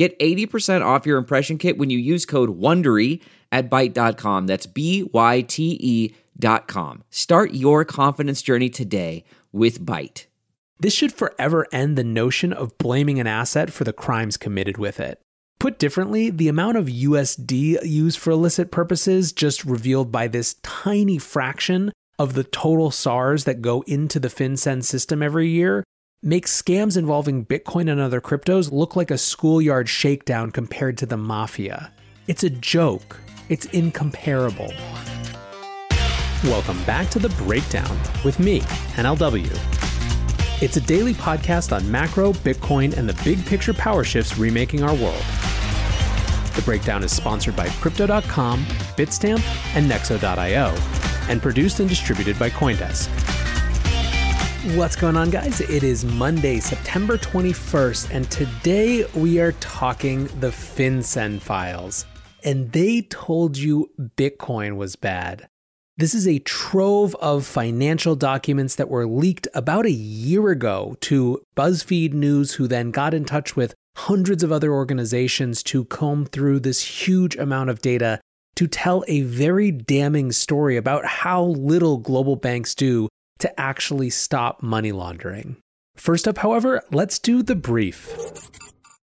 Get 80% off your impression kit when you use code WONDERY at Byte.com. That's B Y T E dot com. Start your confidence journey today with Byte. This should forever end the notion of blaming an asset for the crimes committed with it. Put differently, the amount of USD used for illicit purposes, just revealed by this tiny fraction of the total SARs that go into the FinCEN system every year, makes scams involving Bitcoin and other cryptos look like a schoolyard shakedown compared to the mafia. It's a joke, it's incomparable. Welcome back to The Breakdown with me, NLW. It's a daily podcast on macro, Bitcoin, and the big picture power shifts remaking our world. The breakdown is sponsored by Crypto.com, Bitstamp, and Nexo.io, and produced and distributed by Coindesk. What's going on, guys? It is Monday, September 21st, and today we are talking the FinCEN files. And they told you Bitcoin was bad. This is a trove of financial documents that were leaked about a year ago to BuzzFeed News, who then got in touch with hundreds of other organizations to comb through this huge amount of data to tell a very damning story about how little global banks do to actually stop money laundering. First up, however, let's do the brief.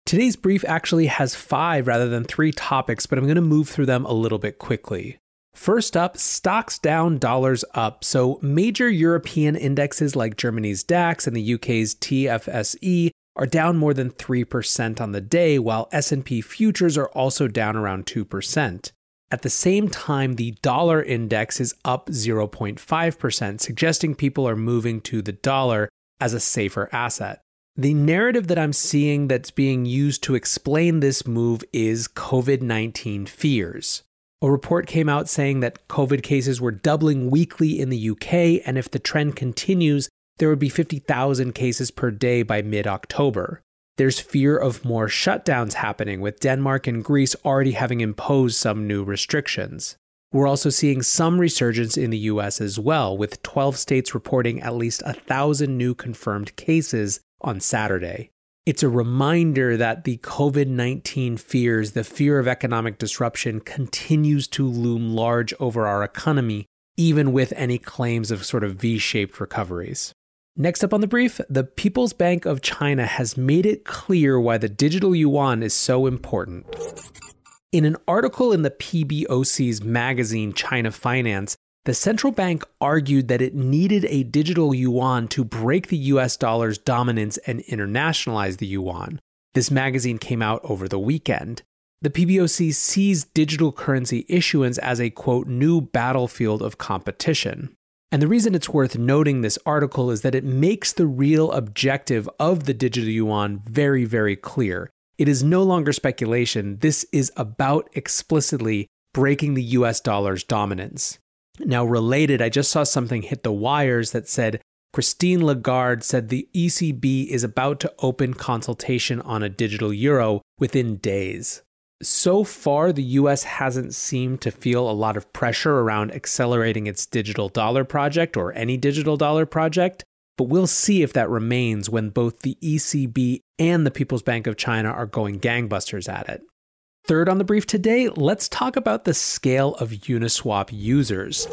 Today's brief actually has five rather than three topics, but I'm going to move through them a little bit quickly. First up, stocks down, dollars up. So, major European indexes like Germany's DAX and the UK's FTSE are down more than 3% on the day, while S&P futures are also down around 2%. At the same time, the dollar index is up 0.5%, suggesting people are moving to the dollar as a safer asset. The narrative that I'm seeing that's being used to explain this move is COVID 19 fears. A report came out saying that COVID cases were doubling weekly in the UK, and if the trend continues, there would be 50,000 cases per day by mid October. There's fear of more shutdowns happening, with Denmark and Greece already having imposed some new restrictions. We're also seeing some resurgence in the US as well, with 12 states reporting at least 1,000 new confirmed cases on Saturday. It's a reminder that the COVID 19 fears, the fear of economic disruption, continues to loom large over our economy, even with any claims of sort of V shaped recoveries. Next up on the brief, the People's Bank of China has made it clear why the digital yuan is so important. In an article in the PBOC's magazine China Finance, the central bank argued that it needed a digital yuan to break the US dollar's dominance and internationalize the yuan. This magazine came out over the weekend. The PBOC sees digital currency issuance as a quote, new battlefield of competition. And the reason it's worth noting this article is that it makes the real objective of the digital yuan very, very clear. It is no longer speculation. This is about explicitly breaking the US dollar's dominance. Now, related, I just saw something hit the wires that said Christine Lagarde said the ECB is about to open consultation on a digital euro within days. So far, the US hasn't seemed to feel a lot of pressure around accelerating its digital dollar project or any digital dollar project, but we'll see if that remains when both the ECB and the People's Bank of China are going gangbusters at it. Third on the brief today, let's talk about the scale of Uniswap users.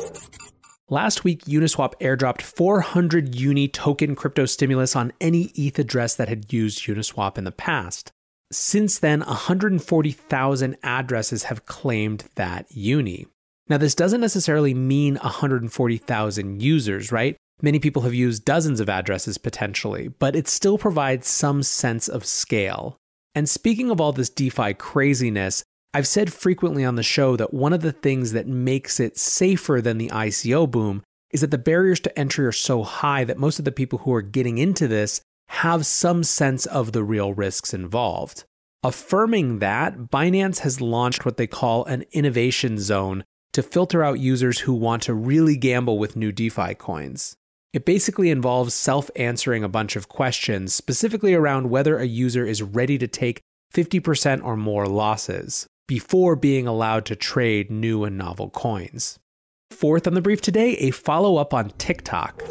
Last week, Uniswap airdropped 400 Uni token crypto stimulus on any ETH address that had used Uniswap in the past. Since then, 140,000 addresses have claimed that uni. Now, this doesn't necessarily mean 140,000 users, right? Many people have used dozens of addresses potentially, but it still provides some sense of scale. And speaking of all this DeFi craziness, I've said frequently on the show that one of the things that makes it safer than the ICO boom is that the barriers to entry are so high that most of the people who are getting into this have some sense of the real risks involved. Affirming that, Binance has launched what they call an innovation zone to filter out users who want to really gamble with new DeFi coins. It basically involves self answering a bunch of questions, specifically around whether a user is ready to take 50% or more losses before being allowed to trade new and novel coins. Fourth on the brief today, a follow up on TikTok.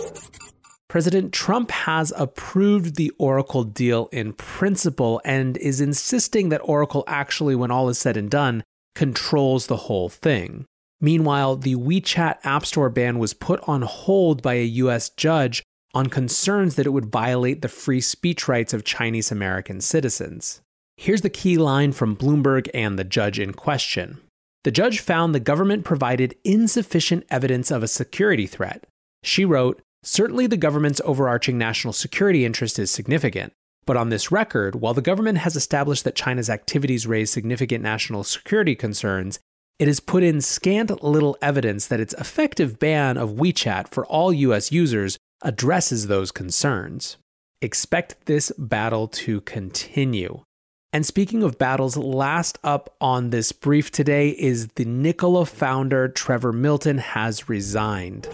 President Trump has approved the Oracle deal in principle and is insisting that Oracle actually, when all is said and done, controls the whole thing. Meanwhile, the WeChat App Store ban was put on hold by a US judge on concerns that it would violate the free speech rights of Chinese American citizens. Here's the key line from Bloomberg and the judge in question. The judge found the government provided insufficient evidence of a security threat. She wrote, Certainly, the government's overarching national security interest is significant. But on this record, while the government has established that China's activities raise significant national security concerns, it has put in scant little evidence that its effective ban of WeChat for all US users addresses those concerns. Expect this battle to continue. And speaking of battles, last up on this brief today is the Nikola founder, Trevor Milton, has resigned.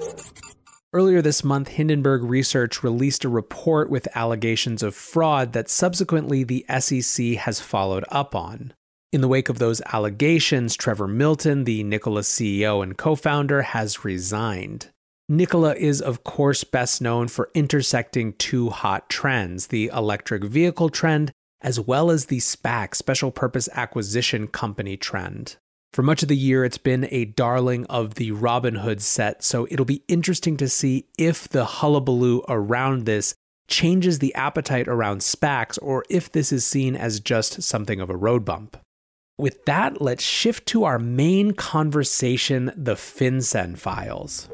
Earlier this month, Hindenburg Research released a report with allegations of fraud that subsequently the SEC has followed up on. In the wake of those allegations, Trevor Milton, the Nikola CEO and co founder, has resigned. Nikola is, of course, best known for intersecting two hot trends the electric vehicle trend, as well as the SPAC, Special Purpose Acquisition Company trend. For much of the year, it's been a darling of the Robinhood set, so it'll be interesting to see if the hullabaloo around this changes the appetite around SPACs or if this is seen as just something of a road bump. With that, let's shift to our main conversation the FinCEN files.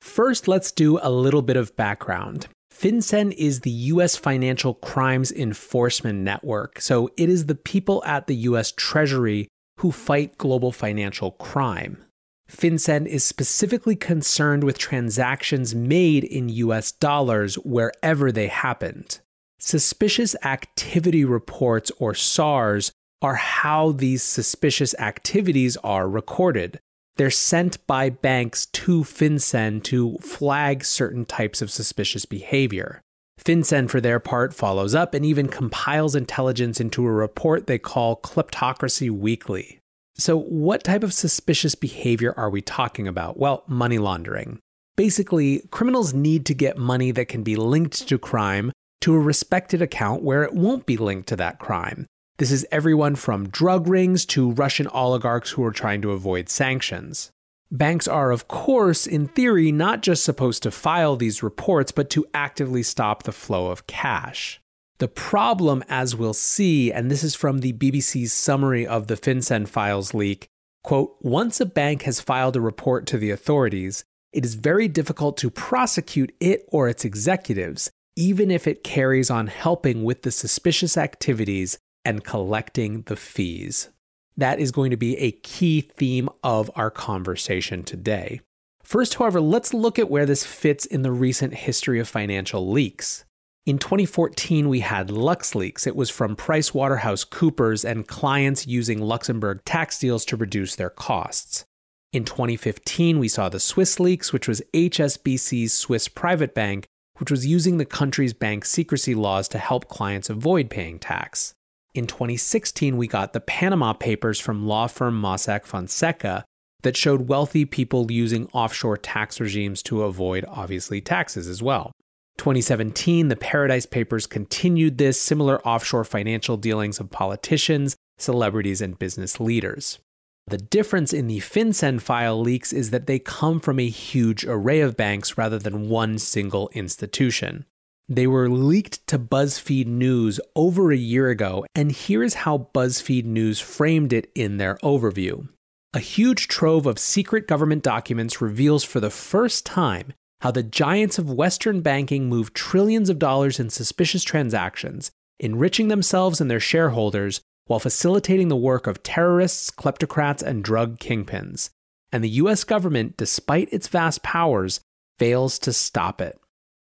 First, let's do a little bit of background. FinCEN is the US Financial Crimes Enforcement Network, so it is the people at the US Treasury who fight global financial crime. FinCEN is specifically concerned with transactions made in US dollars wherever they happened. Suspicious Activity Reports, or SARs, are how these suspicious activities are recorded. They're sent by banks to FinCEN to flag certain types of suspicious behavior. FinCEN, for their part, follows up and even compiles intelligence into a report they call Kleptocracy Weekly. So, what type of suspicious behavior are we talking about? Well, money laundering. Basically, criminals need to get money that can be linked to crime to a respected account where it won't be linked to that crime. This is everyone from drug rings to Russian oligarchs who are trying to avoid sanctions. Banks are, of course, in theory, not just supposed to file these reports, but to actively stop the flow of cash. The problem, as we'll see, and this is from the BBC's summary of the FinCEN files leak, quote, once a bank has filed a report to the authorities, it is very difficult to prosecute it or its executives, even if it carries on helping with the suspicious activities and collecting the fees. That is going to be a key theme of our conversation today. First, however, let's look at where this fits in the recent history of financial leaks. In 2014, we had LuxLeaks. It was from PricewaterhouseCoopers and clients using Luxembourg tax deals to reduce their costs. In 2015, we saw the Swiss leaks, which was HSBC's Swiss private bank, which was using the country's bank secrecy laws to help clients avoid paying tax. In 2016, we got the Panama Papers from law firm Mossack Fonseca that showed wealthy people using offshore tax regimes to avoid, obviously, taxes as well. 2017, the Paradise Papers continued this similar offshore financial dealings of politicians, celebrities, and business leaders. The difference in the FinCEN file leaks is that they come from a huge array of banks rather than one single institution. They were leaked to BuzzFeed News over a year ago, and here is how BuzzFeed News framed it in their overview. A huge trove of secret government documents reveals for the first time how the giants of Western banking move trillions of dollars in suspicious transactions, enriching themselves and their shareholders while facilitating the work of terrorists, kleptocrats, and drug kingpins. And the US government, despite its vast powers, fails to stop it.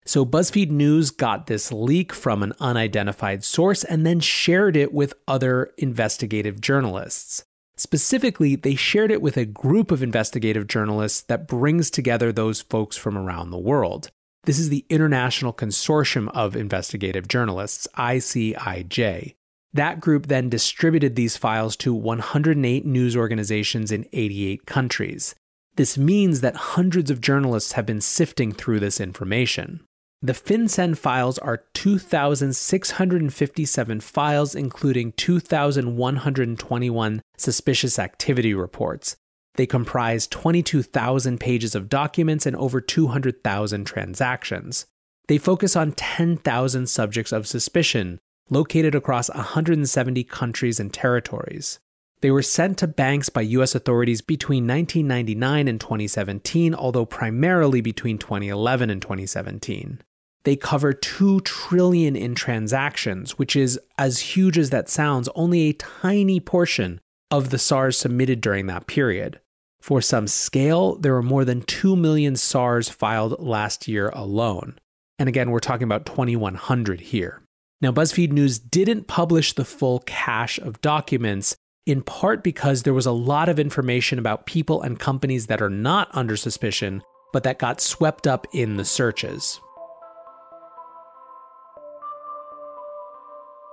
So BuzzFeed News got this leak from an unidentified source and then shared it with other investigative journalists. Specifically, they shared it with a group of investigative journalists that brings together those folks from around the world. This is the International Consortium of Investigative Journalists, ICIJ. That group then distributed these files to 108 news organizations in 88 countries. This means that hundreds of journalists have been sifting through this information. The FinCEN files are 2,657 files, including 2,121 suspicious activity reports. They comprise 22,000 pages of documents and over 200,000 transactions. They focus on 10,000 subjects of suspicion, located across 170 countries and territories. They were sent to banks by US authorities between 1999 and 2017, although primarily between 2011 and 2017 they cover 2 trillion in transactions, which is as huge as that sounds, only a tiny portion of the SARs submitted during that period. For some scale, there were more than 2 million SARs filed last year alone. And again, we're talking about 2100 here. Now, BuzzFeed News didn't publish the full cache of documents, in part because there was a lot of information about people and companies that are not under suspicion, but that got swept up in the searches.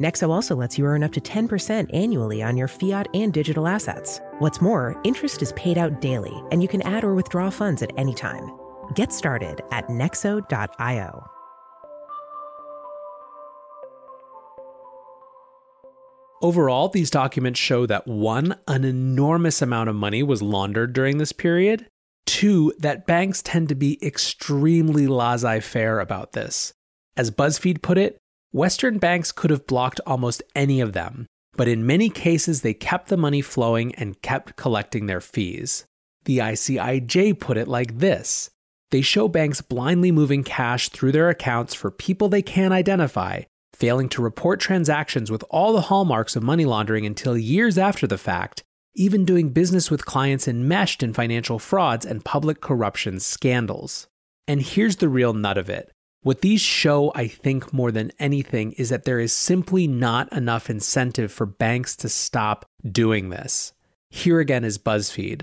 Nexo also lets you earn up to 10% annually on your fiat and digital assets. What's more, interest is paid out daily, and you can add or withdraw funds at any time. Get started at nexo.io. Overall, these documents show that one, an enormous amount of money was laundered during this period. Two, that banks tend to be extremely laissez faire about this. As BuzzFeed put it, Western banks could have blocked almost any of them, but in many cases they kept the money flowing and kept collecting their fees. The ICIJ put it like this They show banks blindly moving cash through their accounts for people they can't identify, failing to report transactions with all the hallmarks of money laundering until years after the fact, even doing business with clients enmeshed in financial frauds and public corruption scandals. And here's the real nut of it what these show, I think, more than anything, is that there is simply not enough incentive for banks to stop doing this. Here again is BuzzFeed.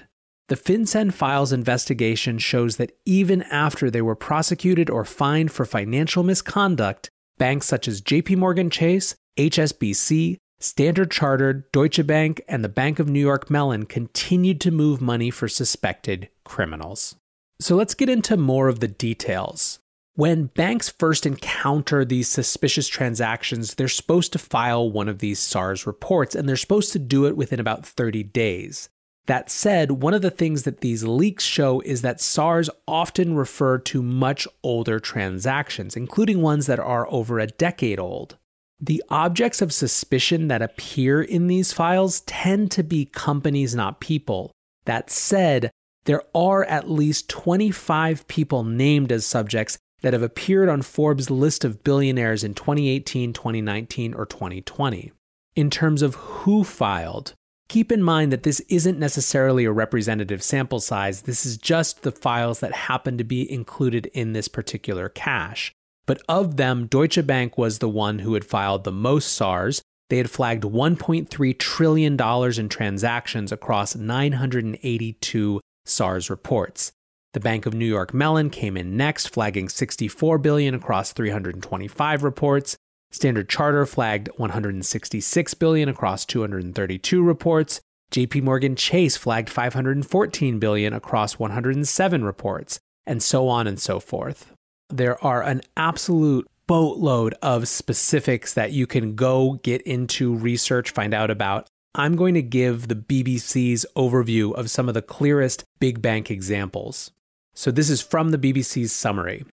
The FinCEN Files investigation shows that even after they were prosecuted or fined for financial misconduct, banks such as JP Morgan Chase, HSBC, Standard Chartered, Deutsche Bank, and the Bank of New York Mellon continued to move money for suspected criminals. So let's get into more of the details. When banks first encounter these suspicious transactions, they're supposed to file one of these SARs reports, and they're supposed to do it within about 30 days. That said, one of the things that these leaks show is that SARs often refer to much older transactions, including ones that are over a decade old. The objects of suspicion that appear in these files tend to be companies, not people. That said, there are at least 25 people named as subjects that have appeared on Forbes' list of billionaires in 2018, 2019, or 2020. In terms of who filed, keep in mind that this isn't necessarily a representative sample size, this is just the files that happen to be included in this particular cache. But of them, Deutsche Bank was the one who had filed the most SARs. They had flagged $1.3 trillion in transactions across 982 SARs reports. The Bank of New York Mellon came in next, flagging 64 billion across 325 reports. Standard Charter flagged 166 billion across 232 reports. JP Morgan Chase flagged 514 billion across 107 reports, and so on and so forth there are an absolute boatload of specifics that you can go get into research, find out about. I'm going to give the BBC's overview of some of the clearest big bank examples. So, this is from the BBC's summary.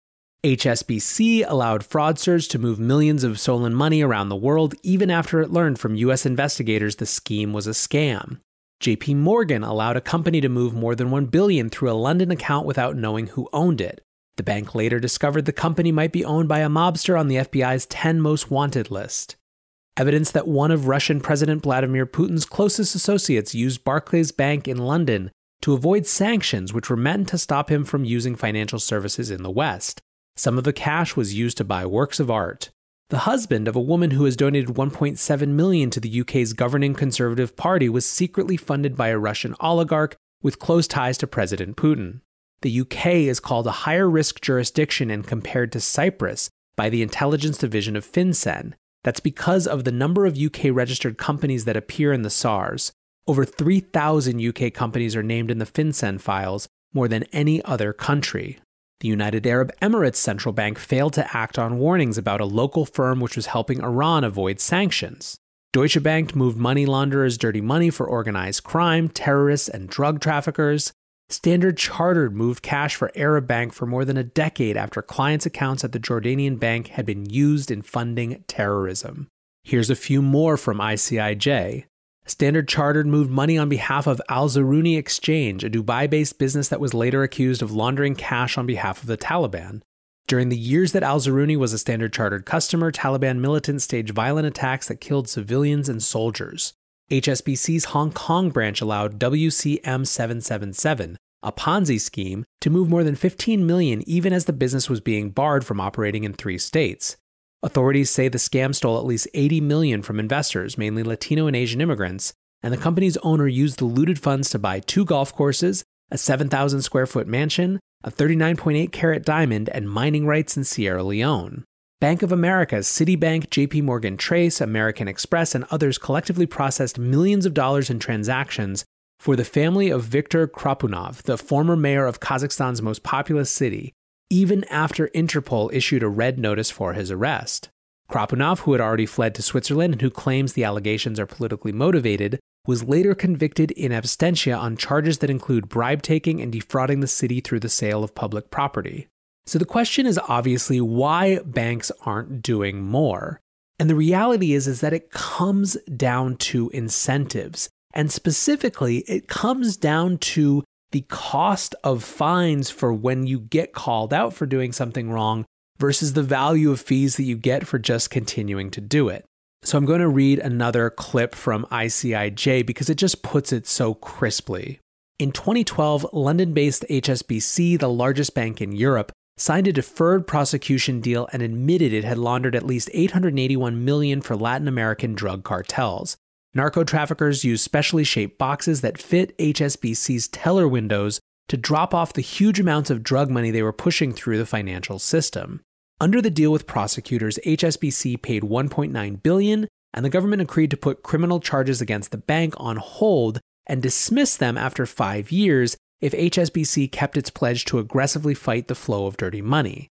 HSBC allowed fraudsters to move millions of stolen money around the world even after it learned from US investigators the scheme was a scam. JP Morgan allowed a company to move more than 1 billion through a London account without knowing who owned it. The bank later discovered the company might be owned by a mobster on the FBI's 10 most wanted list. Evidence that one of Russian President Vladimir Putin's closest associates used Barclays Bank in London to avoid sanctions which were meant to stop him from using financial services in the West. Some of the cash was used to buy works of art. The husband of a woman who has donated 1.7 million to the UK's governing Conservative Party was secretly funded by a Russian oligarch with close ties to President Putin. The UK is called a higher risk jurisdiction and compared to Cyprus by the intelligence division of FinCEN. That's because of the number of UK registered companies that appear in the SARs. Over 3,000 UK companies are named in the FinCEN files, more than any other country. The United Arab Emirates Central Bank failed to act on warnings about a local firm which was helping Iran avoid sanctions. Deutsche Bank moved money launderers dirty money for organized crime, terrorists, and drug traffickers. Standard Chartered moved cash for Arab Bank for more than a decade after clients' accounts at the Jordanian bank had been used in funding terrorism. Here's a few more from ICIJ. Standard Chartered moved money on behalf of Al Zarooni Exchange, a Dubai based business that was later accused of laundering cash on behalf of the Taliban. During the years that Al Zarooni was a Standard Chartered customer, Taliban militants staged violent attacks that killed civilians and soldiers. HSBC's Hong Kong branch allowed WCM 777, a Ponzi scheme, to move more than 15 million even as the business was being barred from operating in 3 states. Authorities say the scam stole at least 80 million from investors, mainly Latino and Asian immigrants, and the company's owner used the looted funds to buy two golf courses, a 7,000 square foot mansion, a 39.8 carat diamond, and mining rights in Sierra Leone. Bank of America, Citibank, JP Morgan Chase, American Express, and others collectively processed millions of dollars in transactions for the family of Viktor Khrapunov, the former mayor of Kazakhstan's most populous city, even after Interpol issued a red notice for his arrest. Khrapunov, who had already fled to Switzerland and who claims the allegations are politically motivated, was later convicted in absentia on charges that include bribe taking and defrauding the city through the sale of public property. So the question is obviously why banks aren't doing more. And the reality is is that it comes down to incentives. And specifically, it comes down to the cost of fines for when you get called out for doing something wrong versus the value of fees that you get for just continuing to do it. So I'm going to read another clip from ICIJ because it just puts it so crisply. In 2012, London based HSBC, the largest bank in Europe, signed a deferred prosecution deal and admitted it had laundered at least 881 million for Latin American drug cartels. Narco traffickers used specially shaped boxes that fit HSBC's teller windows to drop off the huge amounts of drug money they were pushing through the financial system. Under the deal with prosecutors, HSBC paid 1.9 billion and the government agreed to put criminal charges against the bank on hold and dismiss them after 5 years if HSBC kept its pledge to aggressively fight the flow of dirty money.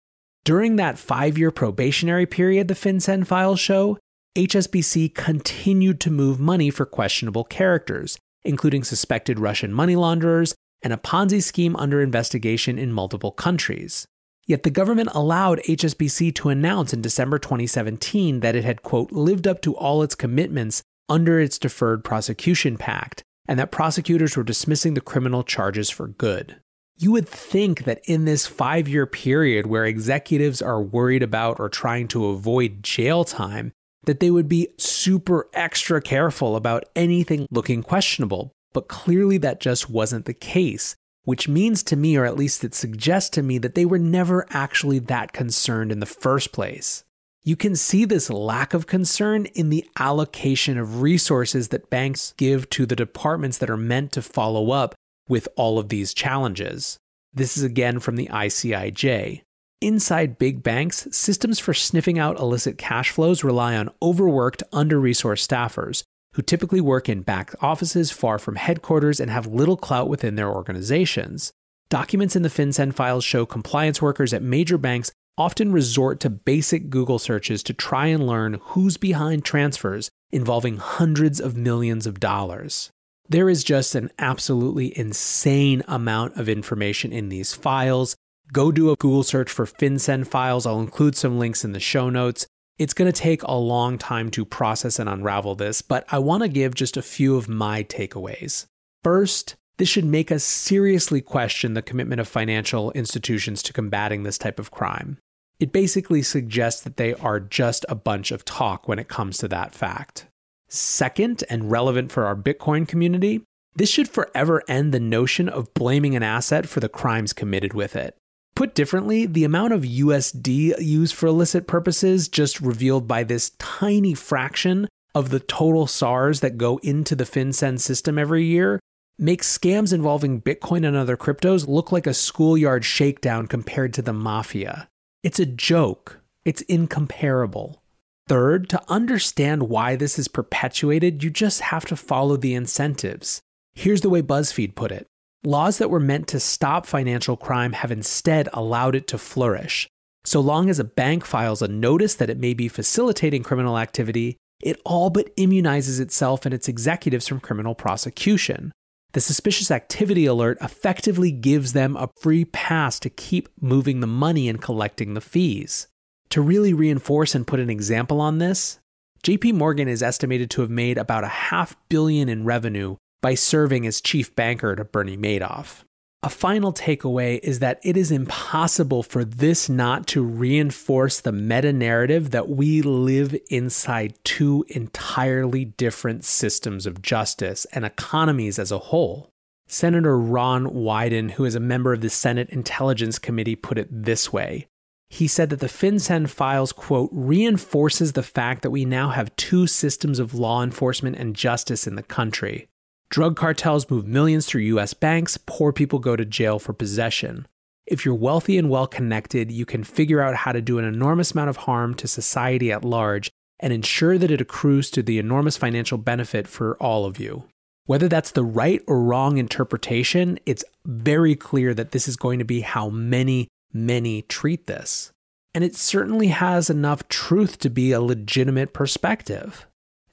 During that five year probationary period, the FinCEN files show, HSBC continued to move money for questionable characters, including suspected Russian money launderers and a Ponzi scheme under investigation in multiple countries. Yet the government allowed HSBC to announce in December 2017 that it had, quote, lived up to all its commitments under its Deferred Prosecution Pact, and that prosecutors were dismissing the criminal charges for good. You would think that in this five year period where executives are worried about or trying to avoid jail time, that they would be super extra careful about anything looking questionable. But clearly, that just wasn't the case, which means to me, or at least it suggests to me, that they were never actually that concerned in the first place. You can see this lack of concern in the allocation of resources that banks give to the departments that are meant to follow up with all of these challenges. This is again from the ICIJ. Inside big banks, systems for sniffing out illicit cash flows rely on overworked, under resourced staffers who typically work in back offices far from headquarters and have little clout within their organizations. Documents in the FinCEN files show compliance workers at major banks often resort to basic Google searches to try and learn who's behind transfers involving hundreds of millions of dollars. There is just an absolutely insane amount of information in these files. Go do a Google search for FinCEN files. I'll include some links in the show notes. It's going to take a long time to process and unravel this, but I want to give just a few of my takeaways. First, this should make us seriously question the commitment of financial institutions to combating this type of crime. It basically suggests that they are just a bunch of talk when it comes to that fact. Second, and relevant for our Bitcoin community, this should forever end the notion of blaming an asset for the crimes committed with it. Put differently, the amount of USD used for illicit purposes, just revealed by this tiny fraction of the total SARs that go into the FinCEN system every year, makes scams involving Bitcoin and other cryptos look like a schoolyard shakedown compared to the mafia. It's a joke, it's incomparable. Third, to understand why this is perpetuated, you just have to follow the incentives. Here's the way BuzzFeed put it Laws that were meant to stop financial crime have instead allowed it to flourish. So long as a bank files a notice that it may be facilitating criminal activity, it all but immunizes itself and its executives from criminal prosecution. The suspicious activity alert effectively gives them a free pass to keep moving the money and collecting the fees. To really reinforce and put an example on this, JP Morgan is estimated to have made about a half billion in revenue by serving as chief banker to Bernie Madoff. A final takeaway is that it is impossible for this not to reinforce the meta narrative that we live inside two entirely different systems of justice and economies as a whole. Senator Ron Wyden, who is a member of the Senate Intelligence Committee, put it this way he said that the FinCEN files, quote, reinforces the fact that we now have two systems of law enforcement and justice in the country. Drug cartels move millions through US banks, poor people go to jail for possession. If you're wealthy and well connected, you can figure out how to do an enormous amount of harm to society at large and ensure that it accrues to the enormous financial benefit for all of you. Whether that's the right or wrong interpretation, it's very clear that this is going to be how many many treat this. And it certainly has enough truth to be a legitimate perspective.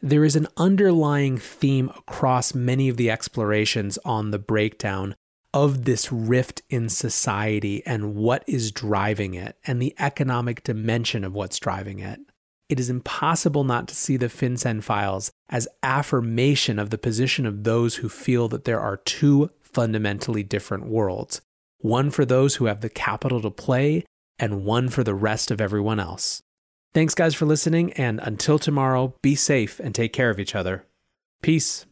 There is an underlying theme across many of the explorations on the breakdown of this rift in society and what is driving it and the economic dimension of what's driving it. It is impossible not to see the FinCEN files as affirmation of the position of those who feel that there are two fundamentally different worlds one for those who have the capital to play, and one for the rest of everyone else. Thanks, guys, for listening, and until tomorrow, be safe and take care of each other. Peace.